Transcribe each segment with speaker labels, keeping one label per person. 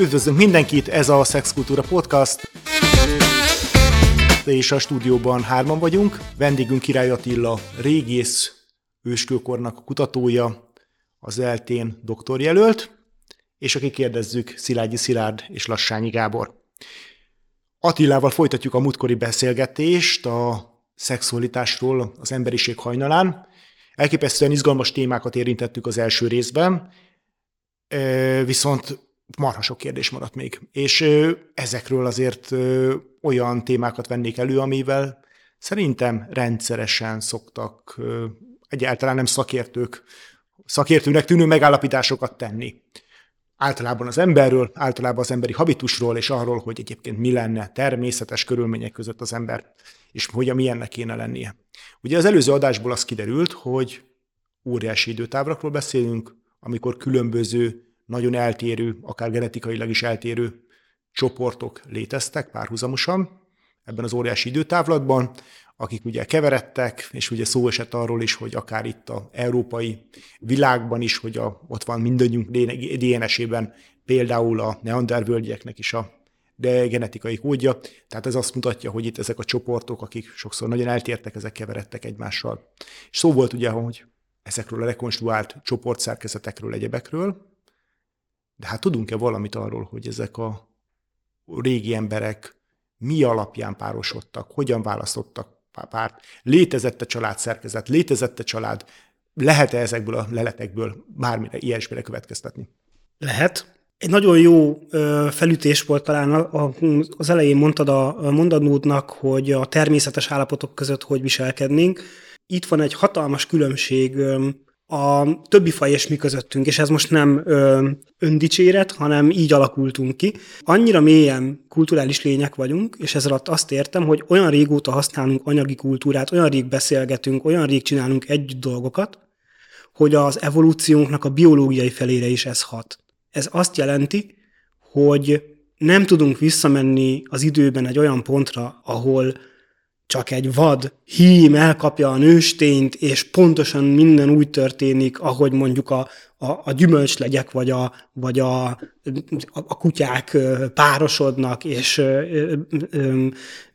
Speaker 1: Üdvözlünk mindenkit, ez a Szexkultúra Podcast. És a stúdióban hárman vagyunk. Vendégünk Király Attila, régész, őskőkornak kutatója, az eltén doktorjelölt, és aki kérdezzük Szilágyi Szilárd és Lassányi Gábor. Attilával folytatjuk a múltkori beszélgetést a szexualitásról az emberiség hajnalán. Elképesztően izgalmas témákat érintettük az első részben, viszont marha sok kérdés maradt még. És ezekről azért olyan témákat vennék elő, amivel szerintem rendszeresen szoktak egyáltalán nem szakértők, szakértőnek tűnő megállapításokat tenni. Általában az emberről, általában az emberi habitusról, és arról, hogy egyébként mi lenne természetes körülmények között az ember, és hogy a milyennek kéne lennie. Ugye az előző adásból az kiderült, hogy óriási időtávrakról beszélünk, amikor különböző nagyon eltérő, akár genetikailag is eltérő csoportok léteztek párhuzamosan ebben az óriási időtávlatban, akik ugye keveredtek, és ugye szó esett arról is, hogy akár itt a európai világban is, hogy a, ott van mindannyiunk DNS-ében például a neandervölgyeknek is a de genetikai kódja. Tehát ez azt mutatja, hogy itt ezek a csoportok, akik sokszor nagyon eltértek, ezek keveredtek egymással. És szó volt ugye, hogy ezekről a rekonstruált csoportszerkezetekről, egyebekről, de hát tudunk-e valamit arról, hogy ezek a régi emberek mi alapján párosodtak, hogyan választottak párt, létezette család szerkezet, létezette család, lehet-e ezekből a leletekből bármire ilyesmire következtetni?
Speaker 2: Lehet. Egy nagyon jó felütés volt talán az elején mondtad a mondanódnak, hogy a természetes állapotok között hogy viselkednénk. Itt van egy hatalmas különbség a többi faj és mi közöttünk, és ez most nem ö, öndicséret, hanem így alakultunk ki. Annyira mélyen kulturális lények vagyunk, és ezzel alatt azt értem, hogy olyan régóta használunk anyagi kultúrát, olyan rég beszélgetünk, olyan rég csinálunk együtt dolgokat, hogy az evolúciónknak a biológiai felére is ez hat. Ez azt jelenti, hogy nem tudunk visszamenni az időben egy olyan pontra, ahol csak egy vad hím elkapja a nőstényt, és pontosan minden úgy történik, ahogy mondjuk a, a, a gyümölcslegyek vagy a, vagy a, a kutyák párosodnak és ö, ö,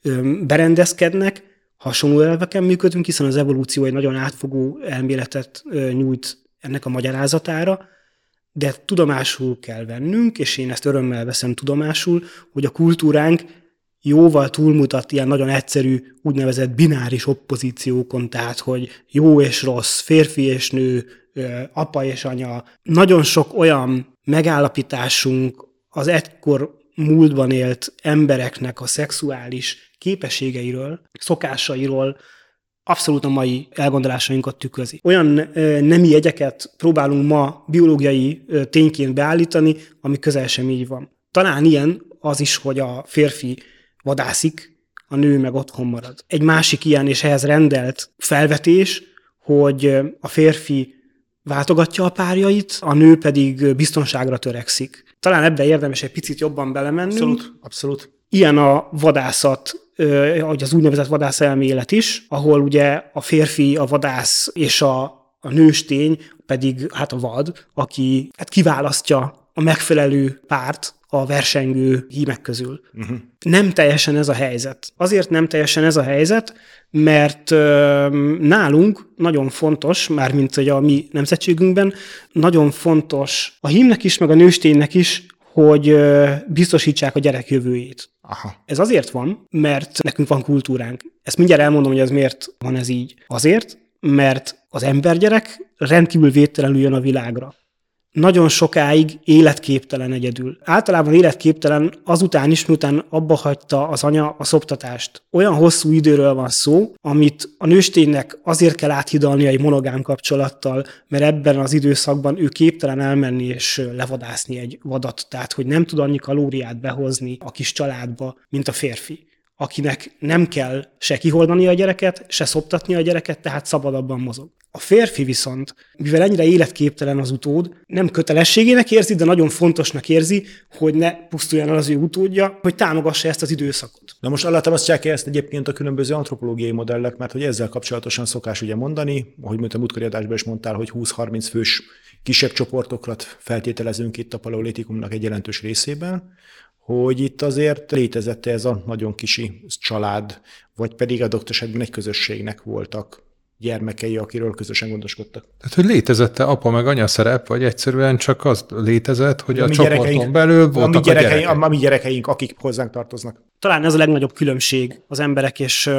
Speaker 2: ö, berendezkednek, hasonló elveken működünk, hiszen az evolúció egy nagyon átfogó elméletet nyújt ennek a magyarázatára, de tudomásul kell vennünk, és én ezt örömmel veszem tudomásul, hogy a kultúránk jóval túlmutat ilyen nagyon egyszerű úgynevezett bináris oppozíciókon, tehát hogy jó és rossz, férfi és nő, apa és anya. Nagyon sok olyan megállapításunk az egykor múltban élt embereknek a szexuális képességeiről, szokásairól, abszolút a mai elgondolásainkat tükrözi. Olyan nemi jegyeket próbálunk ma biológiai tényként beállítani, ami közel sem így van. Talán ilyen az is, hogy a férfi vadászik, a nő meg otthon marad. Egy másik ilyen és ehhez rendelt felvetés, hogy a férfi váltogatja a párjait, a nő pedig biztonságra törekszik. Talán ebbe érdemes egy picit jobban belemenni.
Speaker 1: Abszolút, abszolút.
Speaker 2: Ilyen a vadászat, vagy az úgynevezett vadász elmélet is, ahol ugye a férfi, a vadász és a, a nőstény pedig hát a vad, aki hát kiválasztja a megfelelő párt a versengő hímek közül. Uh-huh. Nem teljesen ez a helyzet. Azért nem teljesen ez a helyzet, mert ö, nálunk nagyon fontos, mármint hogy a mi nemzetségünkben, nagyon fontos a hímnek is, meg a nősténynek is, hogy ö, biztosítsák a gyerek jövőjét. Aha. Ez azért van, mert nekünk van kultúránk. Ezt mindjárt elmondom, hogy ez miért van ez így. Azért, mert az embergyerek rendkívül védtelenül jön a világra nagyon sokáig életképtelen egyedül. Általában életképtelen azután is, miután abba hagyta az anya a szoptatást. Olyan hosszú időről van szó, amit a nősténynek azért kell áthidalni egy monogám kapcsolattal, mert ebben az időszakban ő képtelen elmenni és levadászni egy vadat, tehát hogy nem tud annyi kalóriát behozni a kis családba, mint a férfi akinek nem kell se kiholdani a gyereket, se szoptatni a gyereket, tehát szabadabban mozog. A férfi viszont, mivel ennyire életképtelen az utód, nem kötelességének érzi, de nagyon fontosnak érzi, hogy ne pusztuljon el az ő utódja, hogy támogassa ezt az időszakot.
Speaker 1: Na most alátámasztják ezt egyébként a különböző antropológiai modellek, mert hogy ezzel kapcsolatosan szokás ugye mondani, ahogy mondtam, múltkori adásban is mondtál, hogy 20-30 fős kisebb csoportokat feltételezünk itt a paleolitikumnak egy jelentős részében, hogy itt azért létezett ez a nagyon kisi család, vagy pedig a esetben egy közösségnek voltak gyermekei, akiről közösen gondoskodtak.
Speaker 3: Tehát, hogy létezett-e apa meg anya szerep, vagy egyszerűen csak az létezett, hogy a, a csoporton belül voltak a, mi gyerekeink, a gyerekeink.
Speaker 1: A, a mi gyerekeink, akik hozzánk tartoznak.
Speaker 2: Talán ez a legnagyobb különbség az emberek és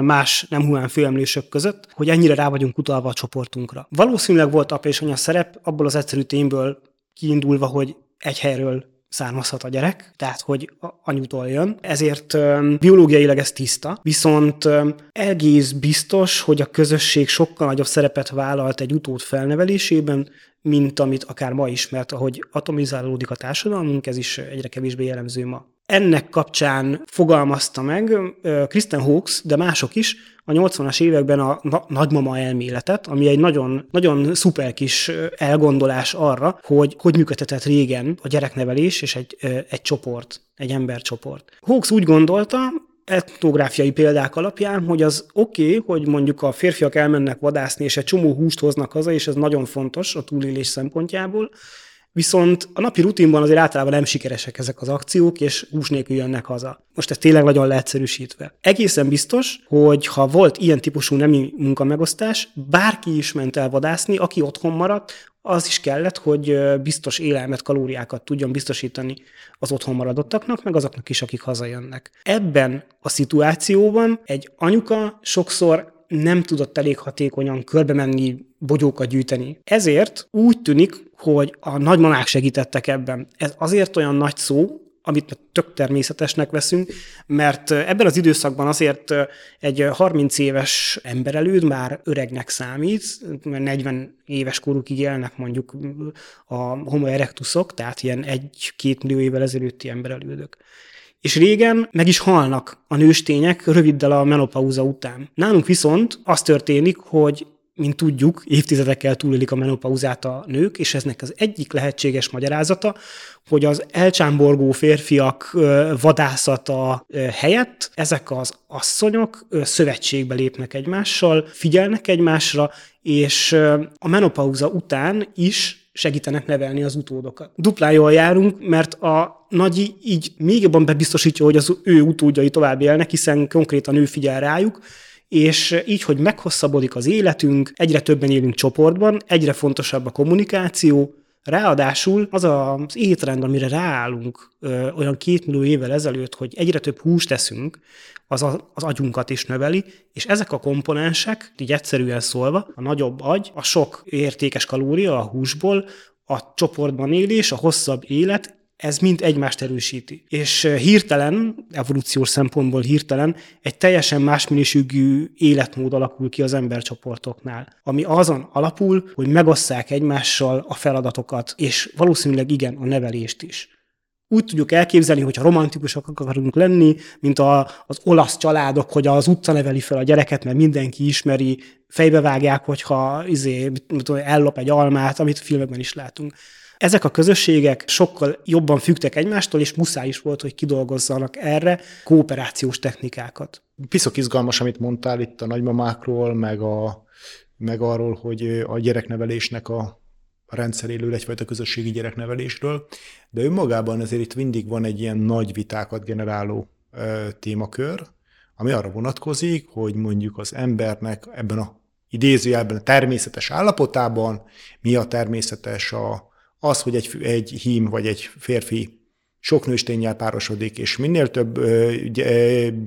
Speaker 2: más nem humán főemlősök között, hogy ennyire rá vagyunk utalva a csoportunkra. Valószínűleg volt apa és anya szerep, abból az egyszerű tényből kiindulva, hogy egy helyről származhat a gyerek, tehát hogy anyutól jön, ezért biológiailag ez tiszta, viszont egész biztos, hogy a közösség sokkal nagyobb szerepet vállalt egy utód felnevelésében, mint amit akár ma ismert, ahogy atomizálódik a társadalmunk, ez is egyre kevésbé jellemző ma. Ennek kapcsán fogalmazta meg Kristen Hawkes, de mások is, a 80-as években a nagymama elméletet, ami egy nagyon, nagyon szuper kis elgondolás arra, hogy hogy működhetett régen a gyereknevelés és egy, egy csoport, egy embercsoport. Hawkes úgy gondolta, etnográfiai példák alapján, hogy az oké, okay, hogy mondjuk a férfiak elmennek vadászni, és egy csomó húst hoznak haza, és ez nagyon fontos a túlélés szempontjából, Viszont a napi rutinban azért általában nem sikeresek ezek az akciók, és hús nélkül jönnek haza. Most ez tényleg nagyon leegyszerűsítve. Egészen biztos, hogy ha volt ilyen típusú nemi munkamegosztás, bárki is ment el vadászni, aki otthon maradt, az is kellett, hogy biztos élelmet, kalóriákat tudjon biztosítani az otthon maradottaknak, meg azoknak is, akik hazajönnek. Ebben a szituációban egy anyuka sokszor nem tudott elég hatékonyan körbe menni, bogyókat gyűjteni. Ezért úgy tűnik, hogy a nagymamák segítettek ebben. Ez azért olyan nagy szó, amit tök természetesnek veszünk, mert ebben az időszakban azért egy 30 éves emberelőd már öregnek számít, 40 éves korukig élnek mondjuk a homo erectusok, tehát ilyen egy-két millió évvel ezelőtti emberelődök. És régen meg is halnak a nőstények röviddel a menopauza után. Nálunk viszont az történik, hogy mint tudjuk, évtizedekkel túlélik a menopauzát a nők, és eznek az egyik lehetséges magyarázata, hogy az elcsámborgó férfiak vadászata helyett ezek az asszonyok szövetségbe lépnek egymással, figyelnek egymásra, és a menopauza után is segítenek nevelni az utódokat. Duplán jól járunk, mert a nagyi így még jobban bebiztosítja, hogy az ő utódjai tovább élnek, hiszen konkrétan ő figyel rájuk, és így, hogy meghosszabbodik az életünk, egyre többen élünk csoportban, egyre fontosabb a kommunikáció, Ráadásul az az étrend, amire ráállunk ö, olyan két millió évvel ezelőtt, hogy egyre több húst teszünk, az a, az agyunkat is növeli, és ezek a komponensek, így egyszerűen szólva, a nagyobb agy, a sok értékes kalória a húsból, a csoportban élés, a hosszabb élet, ez mind egymást erősíti. És hirtelen, evolúciós szempontból hirtelen, egy teljesen más minőségű életmód alakul ki az embercsoportoknál, ami azon alapul, hogy megosszák egymással a feladatokat, és valószínűleg igen, a nevelést is. Úgy tudjuk elképzelni, hogyha romantikusak akarunk lenni, mint a, az olasz családok, hogy az utca neveli fel a gyereket, mert mindenki ismeri, fejbevágják, hogyha izé, ellop egy almát, amit a filmekben is látunk ezek a közösségek sokkal jobban fügtek egymástól, és muszáj is volt, hogy kidolgozzanak erre kooperációs technikákat.
Speaker 1: Piszok izgalmas, amit mondtál itt a nagymamákról, meg, a, meg arról, hogy a gyereknevelésnek a rendszeréről, egyfajta közösségi gyereknevelésről, de önmagában azért itt mindig van egy ilyen nagy vitákat generáló ö, témakör, ami arra vonatkozik, hogy mondjuk az embernek ebben a idézőjelben a természetes állapotában mi a természetes a, az, hogy egy, egy hím vagy egy férfi sok nősténnyel párosodik, és minél több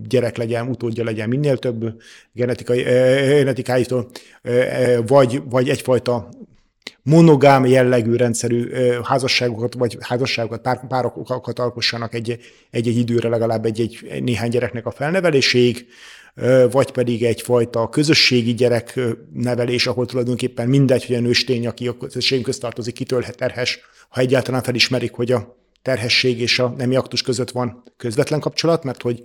Speaker 1: gyerek legyen, utódja legyen, minél több genetikai, genetikáitól, vagy, vagy egyfajta monogám jellegű rendszerű házasságokat, vagy házasságokat, pár, párokat alkossanak egy, egy, egy időre legalább egy, egy néhány gyereknek a felneveléséig, vagy pedig egyfajta közösségi gyereknevelés, ahol tulajdonképpen mindegy, hogy a nőstény, aki a közösség közt tartozik, kitől terhes, ha egyáltalán felismerik, hogy a terhesség és a nemi aktus között van közvetlen kapcsolat, mert hogy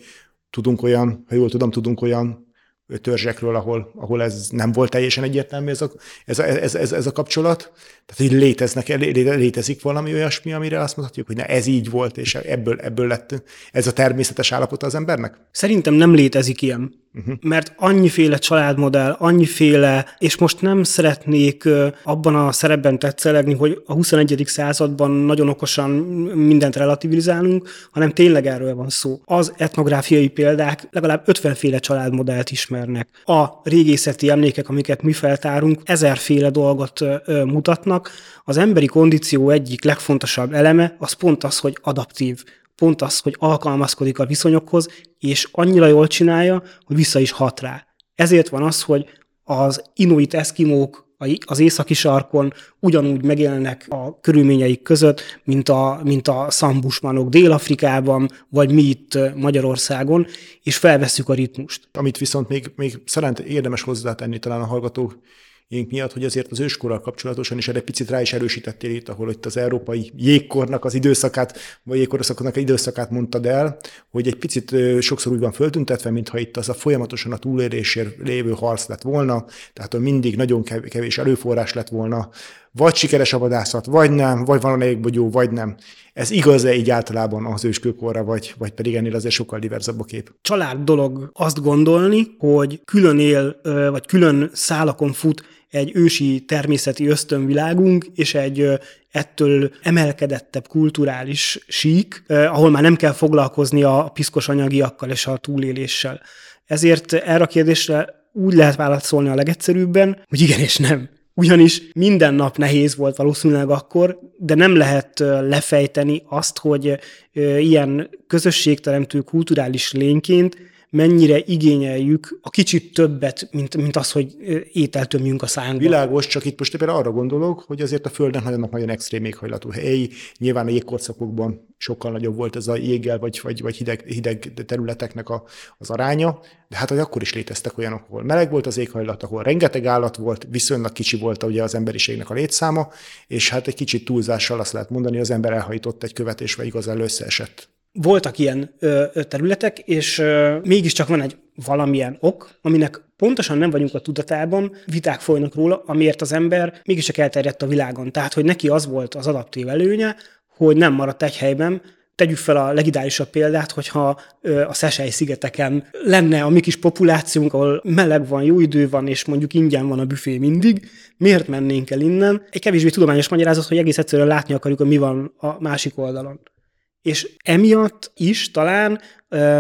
Speaker 1: tudunk olyan, ha jól tudom, tudunk olyan törzsekről, ahol, ahol ez nem volt teljesen egyértelmű ez a, ez a, ez, ez, ez a kapcsolat. Tehát, hogy léteznek, létezik valami olyasmi, amire azt mondhatjuk, hogy na, ez így volt, és ebből, ebből lett ez a természetes állapota az embernek?
Speaker 2: Szerintem nem létezik ilyen. Uh-huh. Mert annyiféle családmodell, annyiféle, és most nem szeretnék abban a szerepben tetszelegni, hogy a 21. században nagyon okosan mindent relativizálunk, hanem tényleg erről van szó. Az etnográfiai példák legalább 50 féle családmodellt ismernek. A régészeti emlékek, amiket mi feltárunk, ezerféle dolgot mutatnak. Az emberi kondíció egyik legfontosabb eleme az pont az, hogy adaptív pont az, hogy alkalmazkodik a viszonyokhoz, és annyira jól csinálja, hogy vissza is hat rá. Ezért van az, hogy az inuit eszkimók az északi sarkon ugyanúgy megélnek a körülményeik között, mint a, mint a szambusmanok Dél-Afrikában, vagy mi itt Magyarországon, és felveszük a ritmust.
Speaker 1: Amit viszont még, még szerint érdemes hozzátenni talán a hallgatók énk miatt, hogy azért az őskorral kapcsolatosan is erre picit rá is erősítettél itt, ahol itt az európai jégkornak az időszakát, vagy jégkorszaknak az időszakát mondtad el, hogy egy picit sokszor úgy van föltüntetve, mintha itt az a folyamatosan a túlélésért lévő harc lett volna, tehát mindig nagyon kevés erőforrás lett volna, vagy sikeres a vadászat, vagy nem, vagy van a légbogyó, vagy nem. Ez igaz-e így általában az őskőkorra, vagy, vagy pedig ennél azért sokkal diverzabb a kép?
Speaker 2: Család dolog azt gondolni, hogy külön él, vagy külön szálakon fut egy ősi természeti ösztönvilágunk, és egy ettől emelkedettebb kulturális sík, ahol már nem kell foglalkozni a piszkos anyagiakkal és a túléléssel. Ezért erre a kérdésre úgy lehet válaszolni a legegyszerűbben, hogy igen és nem. Ugyanis minden nap nehéz volt valószínűleg akkor, de nem lehet lefejteni azt, hogy ilyen közösségteremtő kulturális lényként mennyire igényeljük a kicsit többet, mint, mint az, hogy ételt tömjünk a szánkba.
Speaker 1: Világos, csak itt most éppen arra gondolok, hogy azért a Földön nagyon, nagyon extrém éghajlatú helyi, nyilván a jégkorszakokban sokkal nagyobb volt ez a jéggel vagy, vagy, vagy hideg, hideg területeknek a, az aránya, de hát hogy akkor is léteztek olyanok, ahol meleg volt az éghajlat, ahol rengeteg állat volt, viszonylag kicsi volt ugye az emberiségnek a létszáma, és hát egy kicsit túlzással azt lehet mondani, az ember elhajított egy követésbe igazán összeesett
Speaker 2: voltak ilyen ö, területek, és ö, mégiscsak van egy valamilyen ok, aminek pontosan nem vagyunk a tudatában, viták folynak róla, amiért az ember mégiscsak elterjedt a világon. Tehát, hogy neki az volt az adaptív előnye, hogy nem maradt egy helyben, tegyük fel a legidálisabb példát, hogyha a Szesely szigeteken lenne a mi kis populációnk, ahol meleg van, jó idő van, és mondjuk ingyen van a büfé mindig, miért mennénk el innen? Egy kevésbé tudományos magyarázat, hogy egész egyszerűen látni akarjuk, hogy mi van a másik oldalon. És emiatt is talán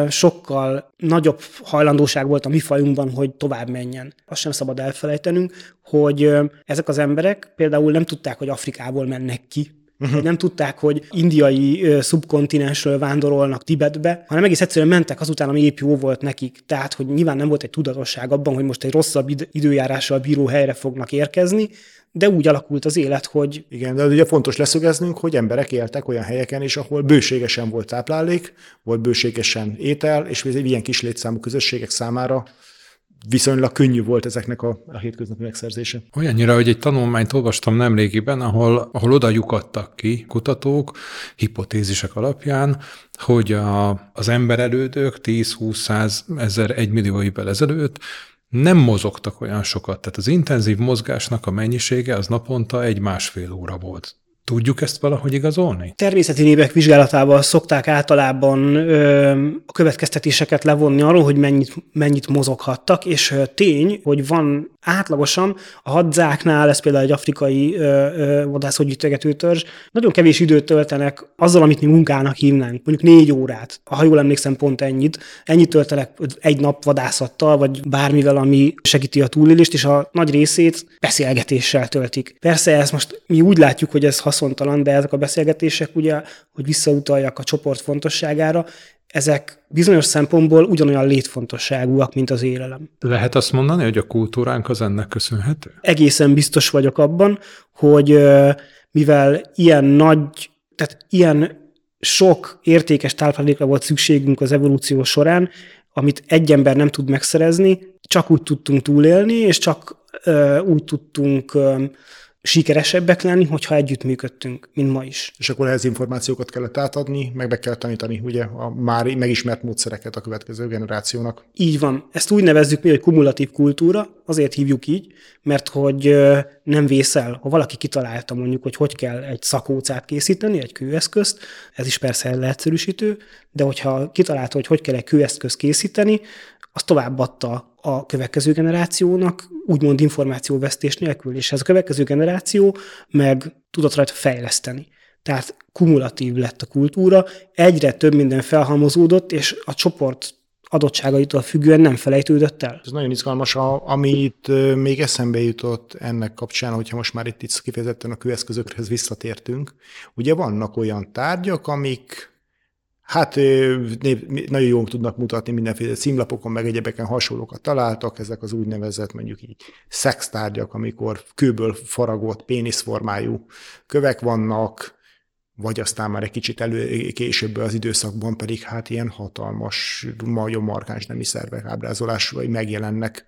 Speaker 2: sokkal nagyobb hajlandóság volt a mi fajunkban, hogy tovább menjen. Azt sem szabad elfelejtenünk, hogy ezek az emberek például nem tudták, hogy Afrikából mennek ki, Uh-huh. Nem tudták, hogy indiai ö, szubkontinensről vándorolnak Tibetbe, hanem egész egyszerűen mentek azután, ami épp jó volt nekik. Tehát, hogy nyilván nem volt egy tudatosság abban, hogy most egy rosszabb időjárással bíró helyre fognak érkezni, de úgy alakult az élet, hogy...
Speaker 1: Igen, de ugye fontos leszögeznünk, hogy emberek éltek olyan helyeken is, ahol bőségesen volt táplálék, volt bőségesen étel, és ilyen kis létszámú közösségek számára viszonylag könnyű volt ezeknek a, a hétköznapi megszerzése.
Speaker 3: Olyannyira, hogy egy tanulmányt olvastam nemrégiben, ahol, ahol oda lyukadtak ki kutatók hipotézisek alapján, hogy a, az emberelődők 10-20-100 ezer, egy millió évvel ezelőtt nem mozogtak olyan sokat. Tehát az intenzív mozgásnak a mennyisége az naponta egy-másfél óra volt. Tudjuk ezt valahogy igazolni?
Speaker 2: Természeti népek vizsgálatával szokták általában ö, a következtetéseket levonni arról, hogy mennyit, mennyit mozoghattak, és tény, hogy van átlagosan a hadzáknál, ez például egy afrikai vadászhogyütegető törzs, nagyon kevés időt töltenek azzal, amit mi munkának hívnánk, mondjuk négy órát. Ha jól emlékszem, pont ennyit. Ennyit töltenek egy nap vadászattal, vagy bármivel, ami segíti a túlélést, és a nagy részét beszélgetéssel töltik. Persze ez most mi úgy látjuk, hogy ez haszontalan, de ezek a beszélgetések ugye, hogy visszautaljak a csoport fontosságára, ezek bizonyos szempontból ugyanolyan létfontosságúak, mint az élelem.
Speaker 3: Lehet azt mondani, hogy a kultúránk az ennek köszönhető?
Speaker 2: Egészen biztos vagyok abban, hogy mivel ilyen nagy, tehát ilyen sok értékes táplálékra volt szükségünk az evolúció során, amit egy ember nem tud megszerezni, csak úgy tudtunk túlélni, és csak úgy tudtunk sikeresebbek lenni, hogyha együttműködtünk, mint ma is.
Speaker 1: És akkor ehhez információkat kellett átadni, meg be kell tanítani ugye a már megismert módszereket a következő generációnak.
Speaker 2: Így van. Ezt úgy nevezzük mi, hogy kumulatív kultúra, azért hívjuk így, mert hogy nem vészel. Ha valaki kitalálta mondjuk, hogy hogy kell egy szakócát készíteni, egy kőeszközt, ez is persze leegyszerűsítő, de hogyha kitalálta, hogy hogy kell egy kőeszközt készíteni, azt továbbadta a következő generációnak, úgymond információvesztés nélkül, és ez a következő generáció meg tudott rajta fejleszteni. Tehát kumulatív lett a kultúra, egyre több minden felhalmozódott, és a csoport adottságaitól függően nem felejtődött el.
Speaker 1: Ez nagyon izgalmas, amit még eszembe jutott ennek kapcsán, hogyha most már itt, itt kifejezetten a kőeszközökhez visszatértünk. Ugye vannak olyan tárgyak, amik Hát nagyon jól tudnak mutatni mindenféle címlapokon, meg egyebeken hasonlókat találtak, ezek az úgynevezett mondjuk így szextárgyak, amikor kőből faragott péniszformájú kövek vannak, vagy aztán már egy kicsit elő, később az időszakban pedig hát ilyen hatalmas, nagyon markáns nemi szervek ábrázolásai megjelennek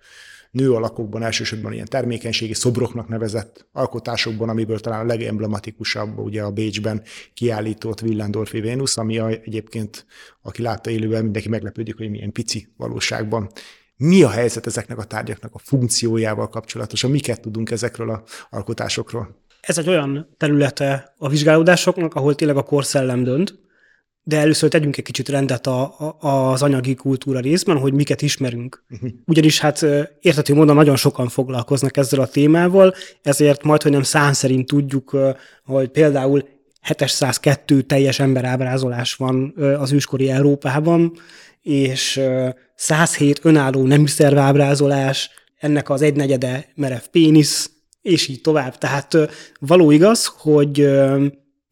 Speaker 1: nő alakokban, elsősorban ilyen termékenységi szobroknak nevezett alkotásokban, amiből talán a legemblematikusabb ugye a Bécsben kiállított Willendorfi Vénusz, ami a, egyébként, aki látta élőben, mindenki meglepődik, hogy milyen pici valóságban. Mi a helyzet ezeknek a tárgyaknak a funkciójával kapcsolatosan? Miket tudunk ezekről az alkotásokról?
Speaker 2: Ez egy olyan területe a vizsgálódásoknak, ahol tényleg a korszellem dönt, de először tegyünk egy kicsit rendet a, a, az anyagi kultúra részben, hogy miket ismerünk. Uh-huh. Ugyanis hát értető módon nagyon sokan foglalkoznak ezzel a témával, ezért majd, hogy nem szán szerint tudjuk, hogy például 702 teljes emberábrázolás van az őskori Európában, és 107 önálló nemű szervábrázolás, ennek az egynegyede merev pénisz, és így tovább. Tehát való igaz, hogy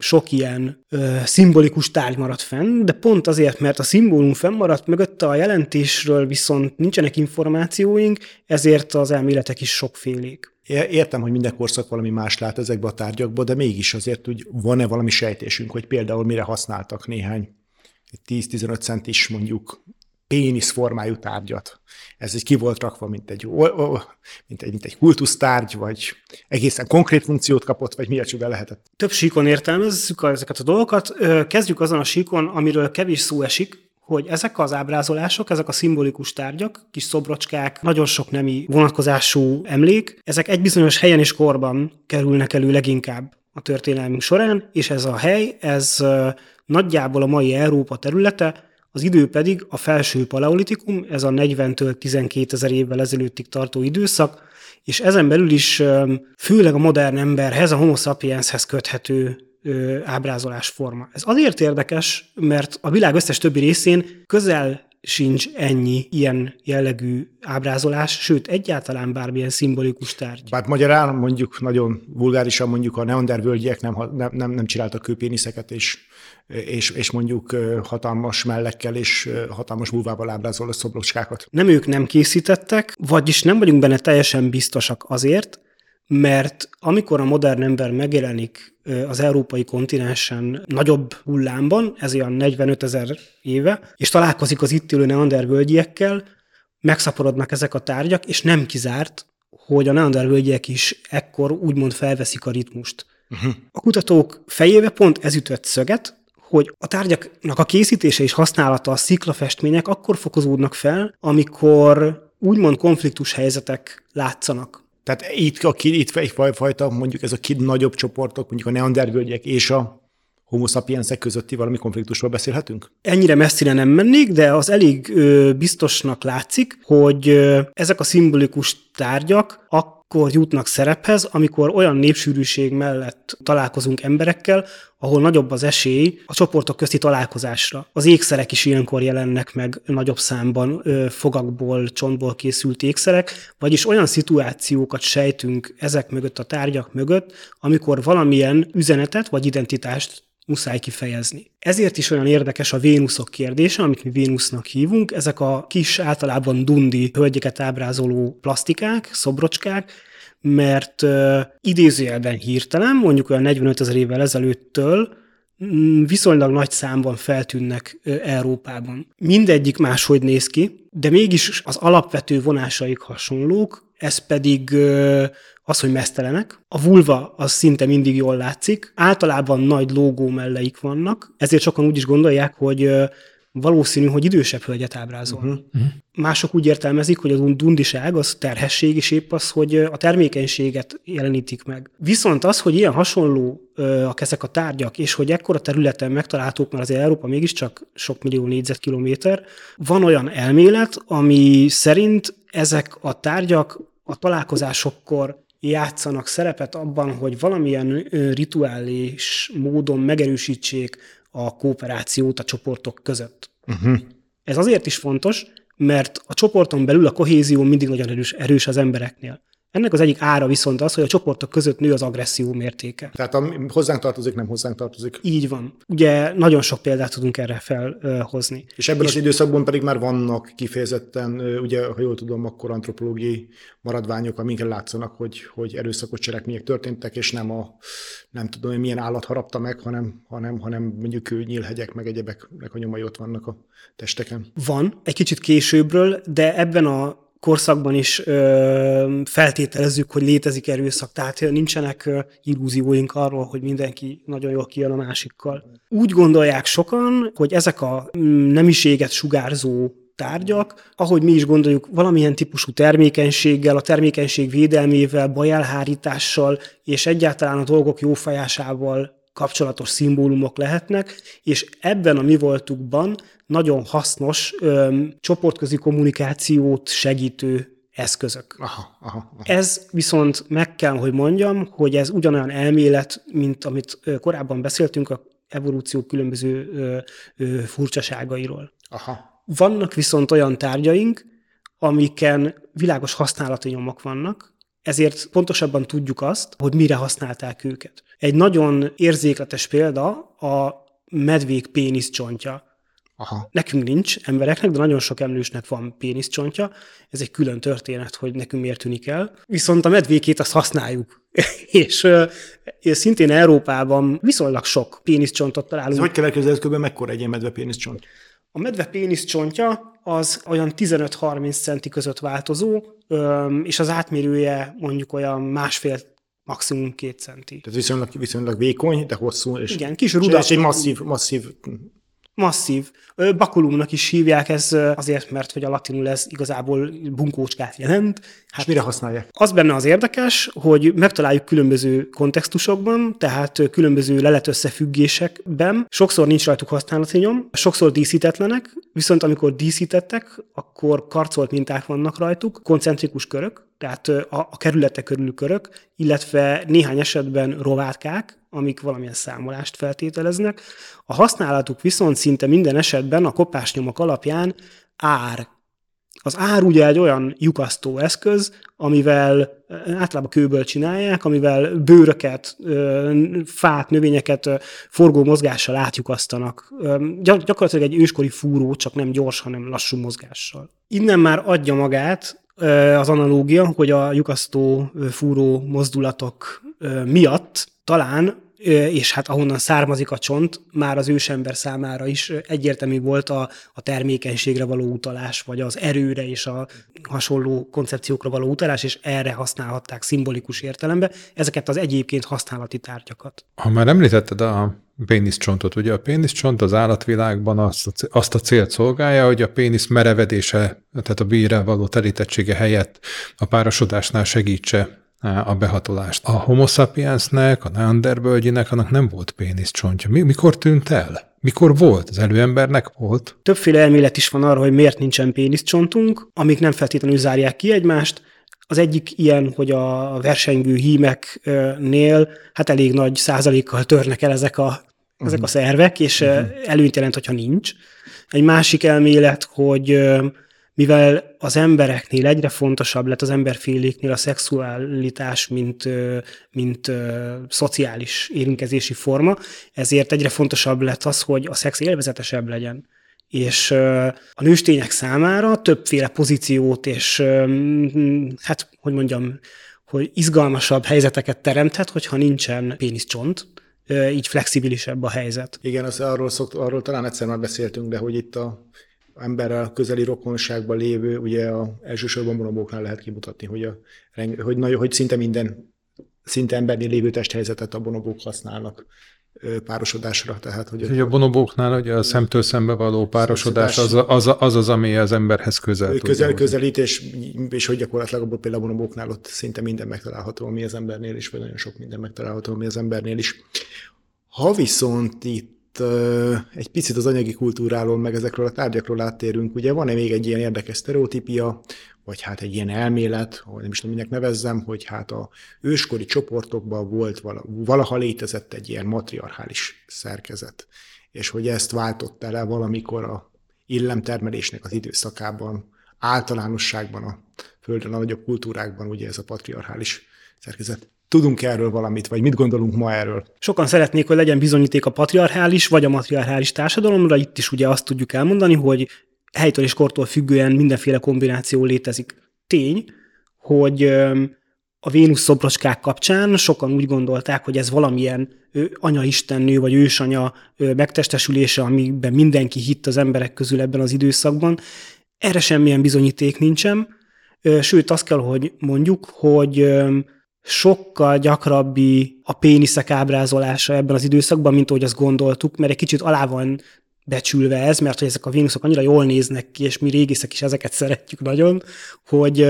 Speaker 2: sok ilyen ö, szimbolikus tárgy maradt fenn, de pont azért, mert a szimbólum fennmaradt mögötte a jelentésről viszont nincsenek információink, ezért az elméletek is sokfélék.
Speaker 1: Értem, hogy minden korszak valami más lát ezekbe a tárgyakba, de mégis azért, hogy van-e valami sejtésünk, hogy például mire használtak néhány 10-15 centis mondjuk pénisz formájú tárgyat. Ez egy ki volt rakva, mint egy, mint egy, mint egy kultusztárgy, vagy egészen konkrét funkciót kapott, vagy mi a csoda lehetett?
Speaker 2: Több síkon értelmezzük ezeket a dolgokat. Kezdjük azon a síkon, amiről kevés szó esik, hogy ezek az ábrázolások, ezek a szimbolikus tárgyak, kis szobrocskák, nagyon sok nemi vonatkozású emlék, ezek egy bizonyos helyen és korban kerülnek elő leginkább a történelmünk során, és ez a hely, ez nagyjából a mai Európa területe, az idő pedig a felső paleolitikum, ez a 40-től 12 ezer évvel ezelőttig tartó időszak, és ezen belül is főleg a modern emberhez, a homo sapienshez köthető ábrázolásforma. Ez azért érdekes, mert a világ összes többi részén közel sincs ennyi ilyen jellegű ábrázolás, sőt, egyáltalán bármilyen szimbolikus tárgy.
Speaker 1: Bár magyarán mondjuk nagyon vulgárisan mondjuk a neandervölgyiek nem, nem, nem, nem csináltak kőpéniszeket, és, és, és mondjuk hatalmas mellekkel és hatalmas búvával ábrázoló szobrocskákat.
Speaker 2: Nem ők nem készítettek, vagyis nem vagyunk benne teljesen biztosak azért, mert amikor a modern ember megjelenik az európai kontinensen nagyobb hullámban, ez olyan 45 ezer éve, és találkozik az itt élő neandervölgyiekkel, megszaporodnak ezek a tárgyak, és nem kizárt, hogy a neandervölgyiek is ekkor úgymond felveszik a ritmust. Uh-huh. A kutatók fejébe pont ez ütött szöget, hogy a tárgyaknak a készítése és használata a sziklafestmények akkor fokozódnak fel, amikor úgymond konfliktus helyzetek látszanak
Speaker 1: tehát itt, a, itt egyfajta, mondjuk ez a két nagyobb csoportok, mondjuk a neandervölgyek és a homo sapiensek közötti valami konfliktusról beszélhetünk?
Speaker 2: Ennyire messzire nem mennék, de az elég ö, biztosnak látszik, hogy ö, ezek a szimbolikus tárgyak akkor jutnak szerephez, amikor olyan népsűrűség mellett találkozunk emberekkel, ahol nagyobb az esély a csoportok közti találkozásra. Az ékszerek is ilyenkor jelennek meg nagyobb számban fogakból, csontból készült ékszerek, vagyis olyan szituációkat sejtünk ezek mögött a tárgyak mögött, amikor valamilyen üzenetet vagy identitást muszáj kifejezni. Ezért is olyan érdekes a Vénuszok kérdése, amit mi Vénusznak hívunk. Ezek a kis, általában dundi hölgyeket ábrázoló plastikák, szobrocskák, mert uh, idézőjelben hirtelen, mondjuk olyan 45 ezer évvel ezelőttől mm, viszonylag nagy számban feltűnnek Európában. Mindegyik máshogy néz ki, de mégis az alapvető vonásaik hasonlók, ez pedig az, hogy mesztelenek. A vulva az szinte mindig jól látszik. Általában nagy lógó melleik vannak, ezért sokan úgy is gondolják, hogy valószínű, hogy idősebb hölgyet ábrázol. Uh-huh. Uh-huh. Mások úgy értelmezik, hogy a dundiság az terhesség, és épp az, hogy a termékenységet jelenítik meg. Viszont az, hogy ilyen hasonló a ezek a tárgyak, és hogy ekkora területen megtalálhatók, mert azért Európa mégiscsak sok millió négyzetkilométer, van olyan elmélet, ami szerint ezek a tárgyak a találkozásokkor játszanak szerepet abban, hogy valamilyen rituális módon megerősítsék a kooperációt a csoportok között. Uh-huh. Ez azért is fontos, mert a csoporton belül a kohézió mindig nagyon erős, erős az embereknél. Ennek az egyik ára viszont az, hogy a csoportok között nő az agresszió mértéke.
Speaker 1: Tehát ami hozzánk tartozik, nem hozzánk tartozik.
Speaker 2: Így van. Ugye nagyon sok példát tudunk erre felhozni.
Speaker 1: És ebben és az időszakban pedig már vannak kifejezetten, ugye, ha jól tudom, akkor antropológiai maradványok, amikkel látszanak, hogy, hogy erőszakos cselekmények történtek, és nem a, nem tudom, hogy milyen állat harapta meg, hanem, hanem, hanem mondjuk nyílhegyek, meg egyebeknek a nyomai ott vannak a testeken.
Speaker 2: Van, egy kicsit későbbről, de ebben a korszakban is ö, feltételezzük, hogy létezik erőszak, tehát nincsenek illúzióink arról, hogy mindenki nagyon jól kijön a másikkal. Úgy gondolják sokan, hogy ezek a mm, nemiséget sugárzó tárgyak, ahogy mi is gondoljuk, valamilyen típusú termékenységgel, a termékenység védelmével, bajelhárítással és egyáltalán a dolgok jófajásával kapcsolatos szimbólumok lehetnek, és ebben a mi voltukban nagyon hasznos ö, csoportközi kommunikációt segítő eszközök. Aha, aha, aha. Ez viszont meg kell, hogy mondjam, hogy ez ugyanolyan elmélet, mint amit korábban beszéltünk a evolúció különböző ö, ö, furcsaságairól. Aha. Vannak viszont olyan tárgyaink, amiken világos használati nyomok vannak, ezért pontosabban tudjuk azt, hogy mire használták őket. Egy nagyon érzékletes példa a medvék péniszcsontja. Aha. Nekünk nincs embereknek, de nagyon sok emlősnek van péniszcsontja. Ez egy külön történet, hogy nekünk miért tűnik el. Viszont a medvékét azt használjuk. és, és szintén Európában viszonylag sok péniszcsontot találunk. Ez
Speaker 1: hogy kell elképzelni, kb. mekkora egy ilyen medve péniszcsont?
Speaker 2: A medve péniszcsontja az olyan 15-30 centi között változó, és az átmérője mondjuk olyan másfél maximum két centi.
Speaker 1: Tehát viszonylag, viszonylag vékony, de hosszú. És,
Speaker 2: Igen, kis rudak. És
Speaker 1: egy masszív, masszív
Speaker 2: masszív. Bakulumnak is hívják ez azért, mert hogy a latinul ez igazából bunkócskát jelent.
Speaker 1: Hát És mire használják?
Speaker 2: Az benne az érdekes, hogy megtaláljuk különböző kontextusokban, tehát különböző lelet összefüggésekben. Sokszor nincs rajtuk használati nyom, sokszor díszítetlenek, viszont amikor díszítettek, akkor karcolt minták vannak rajtuk, koncentrikus körök, tehát a, a kerületek körül körök, illetve néhány esetben rovátkák, amik valamilyen számolást feltételeznek. A használatuk viszont szinte minden esetben a kopásnyomok alapján ár. Az ár ugye egy olyan lyukasztó eszköz, amivel általában kőből csinálják, amivel bőröket, fát, növényeket forgó mozgással átjukasztanak. Gyakorlatilag egy őskori fúró, csak nem gyors, hanem lassú mozgással. Innen már adja magát az analógia, hogy a lyukasztó fúró mozdulatok miatt talán és hát ahonnan származik a csont, már az ősember számára is egyértelmű volt a, a termékenységre való utalás, vagy az erőre és a hasonló koncepciókra való utalás, és erre használhatták szimbolikus értelembe ezeket az egyébként használati tárgyakat.
Speaker 3: Ha már említetted a péniszcsontot, ugye a péniszcsont az állatvilágban azt azt a célt szolgálja, hogy a pénisz merevedése, tehát a bíre való terítettsége helyett a párosodásnál segítse a behatolást. A homo sapiensnek, a neanderbölgyinek, annak nem volt péniszcsontja. Mikor tűnt el? Mikor volt? Az előembernek volt?
Speaker 2: Többféle elmélet is van arra, hogy miért nincsen péniszcsontunk, amik nem feltétlenül zárják ki egymást. Az egyik ilyen, hogy a versengő hímeknél hát elég nagy százalékkal törnek el ezek a, uh-huh. ezek a szervek, és uh-huh. előnyt jelent, hogyha nincs. Egy másik elmélet, hogy mivel az embereknél egyre fontosabb lett az emberféléknél a szexualitás, mint, mint szociális érintkezési forma, ezért egyre fontosabb lett az, hogy a szex élvezetesebb legyen és a nőstények számára többféle pozíciót és hát, hogy mondjam, hogy izgalmasabb helyzeteket teremthet, hogyha nincsen péniszcsont, így flexibilisebb a helyzet.
Speaker 1: Igen, az arról, szokt, arról talán egyszer már beszéltünk, de hogy itt a emberrel közeli rokonságban lévő, ugye a, elsősorban bonobóknál lehet kimutatni, hogy, a, hogy, nagyon, hogy szinte minden szinte embernél lévő testhelyzetet a bonobók használnak párosodásra. Tehát, hogy
Speaker 3: Ugye a bonobóknál ugye a szemtől szembe való párosodás az az, az, az ami az emberhez közel
Speaker 1: Közel, közelít, és, és hogy gyakorlatilag abból például a bonobóknál ott szinte minden megtalálható, ami az embernél is, vagy nagyon sok minden megtalálható, ami az embernél is. Ha viszont itt egy picit az anyagi kultúráról, meg ezekről a tárgyakról áttérünk, ugye van-e még egy ilyen érdekes sztereotípia, vagy hát egy ilyen elmélet, nem is tudom, minek nevezzem, hogy hát a őskori csoportokban volt, valaha létezett egy ilyen matriarchális szerkezet, és hogy ezt váltotta le valamikor a illemtermelésnek az időszakában, általánosságban a Földön, a nagyobb kultúrákban ugye ez a patriarchális szerkezet. Tudunk erről valamit, vagy mit gondolunk ma erről?
Speaker 2: Sokan szeretnék, hogy legyen bizonyíték a patriarchális vagy a matriarchális társadalomra. Itt is ugye azt tudjuk elmondani, hogy helytől és kortól függően mindenféle kombináció létezik. Tény, hogy a Vénusz szobrocskák kapcsán sokan úgy gondolták, hogy ez valamilyen anyaistennő vagy ősanya megtestesülése, amiben mindenki hitt az emberek közül ebben az időszakban. Erre semmilyen bizonyíték nincsen. Sőt, azt kell, hogy mondjuk, hogy sokkal gyakrabbi a péniszek ábrázolása ebben az időszakban, mint ahogy azt gondoltuk, mert egy kicsit alá van becsülve ez, mert hogy ezek a Vénuszok annyira jól néznek ki, és mi régészek is ezeket szeretjük nagyon, hogy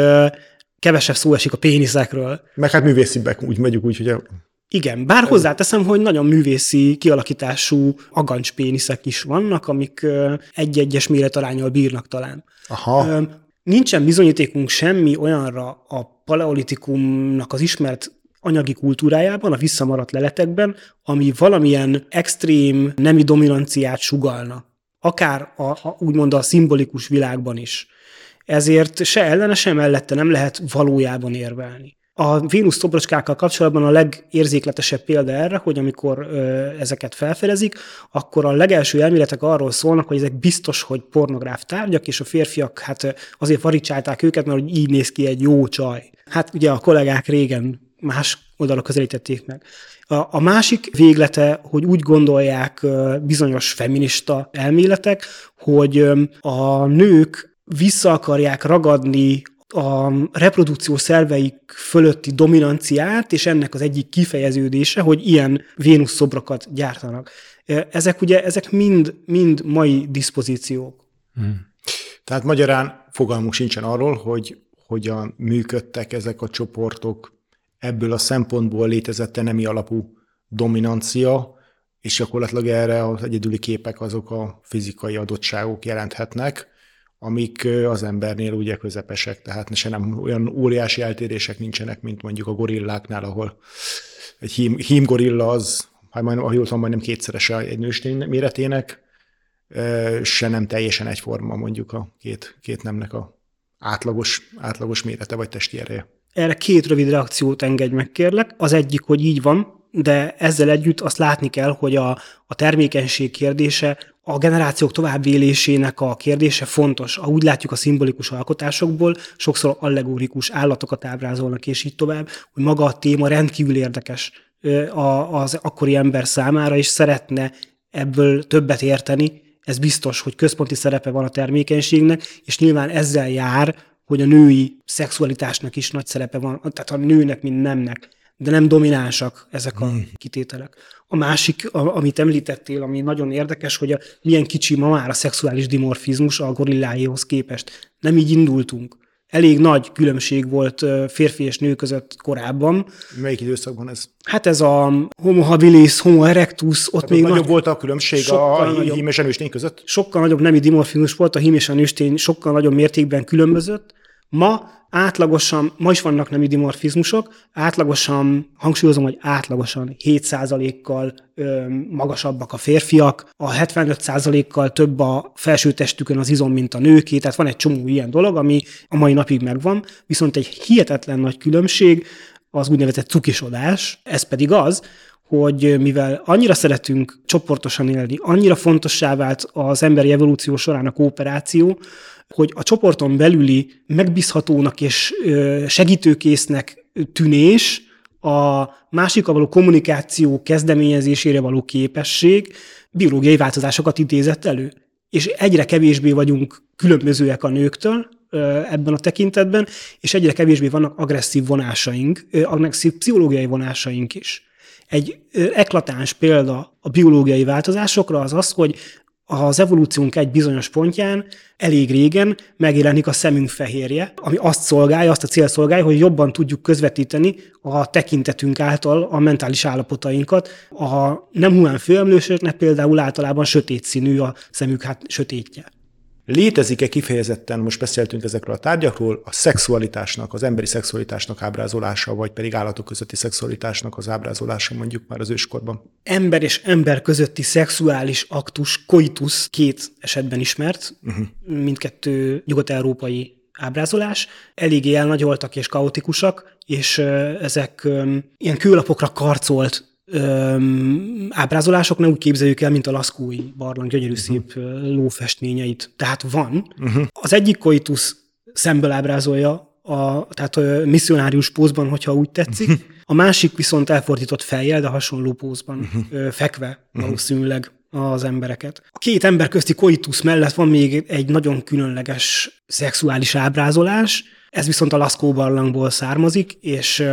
Speaker 2: kevesebb szó esik a péniszekről.
Speaker 1: Meg hát művészibbek, úgy megyünk úgy, hogy a...
Speaker 2: Igen, bár hozzáteszem, hogy nagyon művészi kialakítású agancspéniszek is vannak, amik egy-egyes méretarányal bírnak talán.
Speaker 1: Aha.
Speaker 2: Nincsen bizonyítékunk semmi olyanra a paleolitikumnak az ismert anyagi kultúrájában, a visszamaradt leletekben, ami valamilyen extrém nemi dominanciát sugalna. Akár a, a, úgymond a szimbolikus világban is. Ezért se ellene, se mellette nem lehet valójában érvelni. A Vénusz szobrocskákkal kapcsolatban a legérzékletesebb példa erre, hogy amikor ö, ezeket felfedezik, akkor a legelső elméletek arról szólnak, hogy ezek biztos, hogy pornográf tárgyak, és a férfiak hát azért varicsálták őket, mert hogy így néz ki egy jó csaj. Hát ugye a kollégák régen más oldalra közelítették meg. A, a másik véglete, hogy úgy gondolják bizonyos feminista elméletek, hogy a nők vissza akarják ragadni a reprodukció szerveik fölötti dominanciát, és ennek az egyik kifejeződése, hogy ilyen Vénusz szobrokat gyártanak. Ezek ugye, ezek mind, mind mai diszpozíciók. Hmm.
Speaker 1: Tehát magyarán fogalmunk sincsen arról, hogy hogyan működtek ezek a csoportok, ebből a szempontból létezett nemi alapú dominancia, és gyakorlatilag erre az egyedüli képek azok a fizikai adottságok jelenthetnek, amik az embernél ugye közepesek, tehát se nem olyan óriási eltérések nincsenek, mint mondjuk a gorilláknál, ahol egy hím, hím gorilla az, ha majdnem, ha jól tudom, majdnem kétszeres egy nőstény méretének, se nem teljesen egyforma mondjuk a két, két nemnek a átlagos, átlagos mérete vagy testi ereje.
Speaker 2: Erre két rövid reakciót engedj meg, kérlek. Az egyik, hogy így van, de ezzel együtt azt látni kell, hogy a, a termékenység kérdése, a generációk továbbélésének a kérdése fontos. Úgy látjuk a szimbolikus alkotásokból, sokszor allegorikus állatokat ábrázolnak, és így tovább, hogy maga a téma rendkívül érdekes az akkori ember számára, és szeretne ebből többet érteni. Ez biztos, hogy központi szerepe van a termékenységnek, és nyilván ezzel jár, hogy a női szexualitásnak is nagy szerepe van, tehát a nőnek, mint nemnek, de nem dominánsak ezek a hmm. kitételek. A másik, amit említettél, ami nagyon érdekes, hogy a, milyen kicsi ma már a szexuális dimorfizmus a gorilláéhoz képest. Nem így indultunk. Elég nagy különbség volt férfi és nő között korábban.
Speaker 1: Melyik időszakban ez?
Speaker 2: Hát ez a homo habilis, homo erectus,
Speaker 1: ott hát még nagyobb nagy, volt a különbség a hím és a nőstény között?
Speaker 2: Sokkal nagyobb nemi dimorfizmus volt, a hím és a nőstény sokkal nagyobb mértékben különbözött, Ma átlagosan, ma is vannak nemi dimorfizmusok, átlagosan, hangsúlyozom, hogy átlagosan 7%-kal ö, magasabbak a férfiak, a 75%-kal több a felső testükön az izom, mint a nőké, tehát van egy csomó ilyen dolog, ami a mai napig megvan, viszont egy hihetetlen nagy különbség az úgynevezett cukisodás, ez pedig az, hogy mivel annyira szeretünk csoportosan élni, annyira fontossá vált az emberi evolúció során a kooperáció, hogy a csoporton belüli megbízhatónak és segítőkésznek tűnés, a másikkal való kommunikáció kezdeményezésére való képesség biológiai változásokat idézett elő. És egyre kevésbé vagyunk különbözőek a nőktől ebben a tekintetben, és egyre kevésbé vannak agresszív vonásaink, agresszív pszichológiai vonásaink is. Egy eklatáns példa a biológiai változásokra az az, hogy az evolúciónk egy bizonyos pontján elég régen megjelenik a szemünk fehérje, ami azt szolgálja, azt a cél szolgálja, hogy jobban tudjuk közvetíteni a tekintetünk által a mentális állapotainkat. A nem humán főemlősöknek például általában sötét színű a szemük hát sötétje.
Speaker 1: Létezik-e kifejezetten, most beszéltünk ezekről a tárgyakról, a szexualitásnak, az emberi szexualitásnak ábrázolása, vagy pedig állatok közötti szexualitásnak az ábrázolása mondjuk már az őskorban?
Speaker 2: Ember és ember közötti szexuális aktus, koitus két esetben ismert, uh-huh. mindkettő nyugat-európai ábrázolás, eléggé elnagyoltak és kaotikusak, és ezek ilyen kőlapokra karcolt öm, ábrázolások, nem úgy képzeljük el, mint a laszkói barlang gyönyörű uh-huh. szép lófestményeit. Tehát van. Uh-huh. Az egyik koitus szemből ábrázolja, a, tehát a misszionárius pózban, hogyha úgy tetszik. Uh-huh. A másik viszont elfordított fejjel, de hasonló pózban, uh-huh. fekve valószínűleg az embereket. A két ember közti koitus mellett van még egy nagyon különleges szexuális ábrázolás, ez viszont a Laszkó barlangból származik, és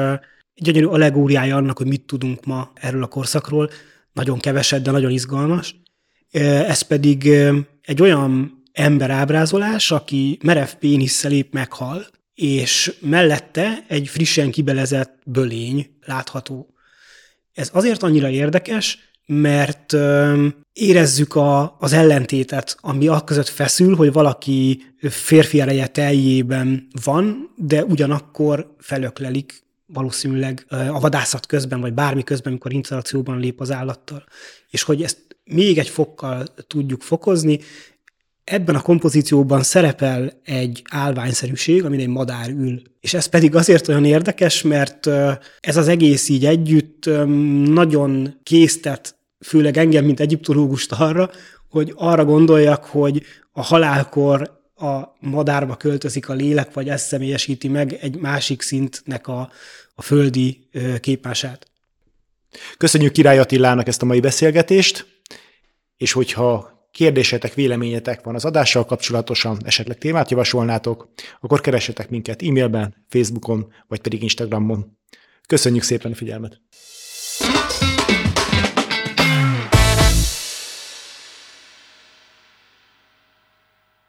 Speaker 2: gyönyörű allegóriája annak, hogy mit tudunk ma erről a korszakról, nagyon keveset, de nagyon izgalmas. Ez pedig egy olyan ember ábrázolás, aki merev pénisszel épp meghal, és mellette egy frissen kibelezett bölény látható. Ez azért annyira érdekes, mert érezzük a, az ellentétet, ami között feszül, hogy valaki férfi ereje teljében van, de ugyanakkor felöklelik valószínűleg a vadászat közben, vagy bármi közben, amikor interakcióban lép az állattal. És hogy ezt még egy fokkal tudjuk fokozni, ebben a kompozícióban szerepel egy állványszerűség, amin egy madár ül. És ez pedig azért olyan érdekes, mert ez az egész így együtt nagyon késztet, főleg engem, mint egyiptológust arra, hogy arra gondoljak, hogy a halálkor a madárba költözik a lélek, vagy ezt személyesíti meg egy másik szintnek a, a földi képmását.
Speaker 1: Köszönjük Király Attilának ezt a mai beszélgetést, és hogyha kérdésetek, véleményetek van az adással kapcsolatosan, esetleg témát javasolnátok, akkor keressetek minket e-mailben, Facebookon, vagy pedig Instagramon. Köszönjük szépen a figyelmet!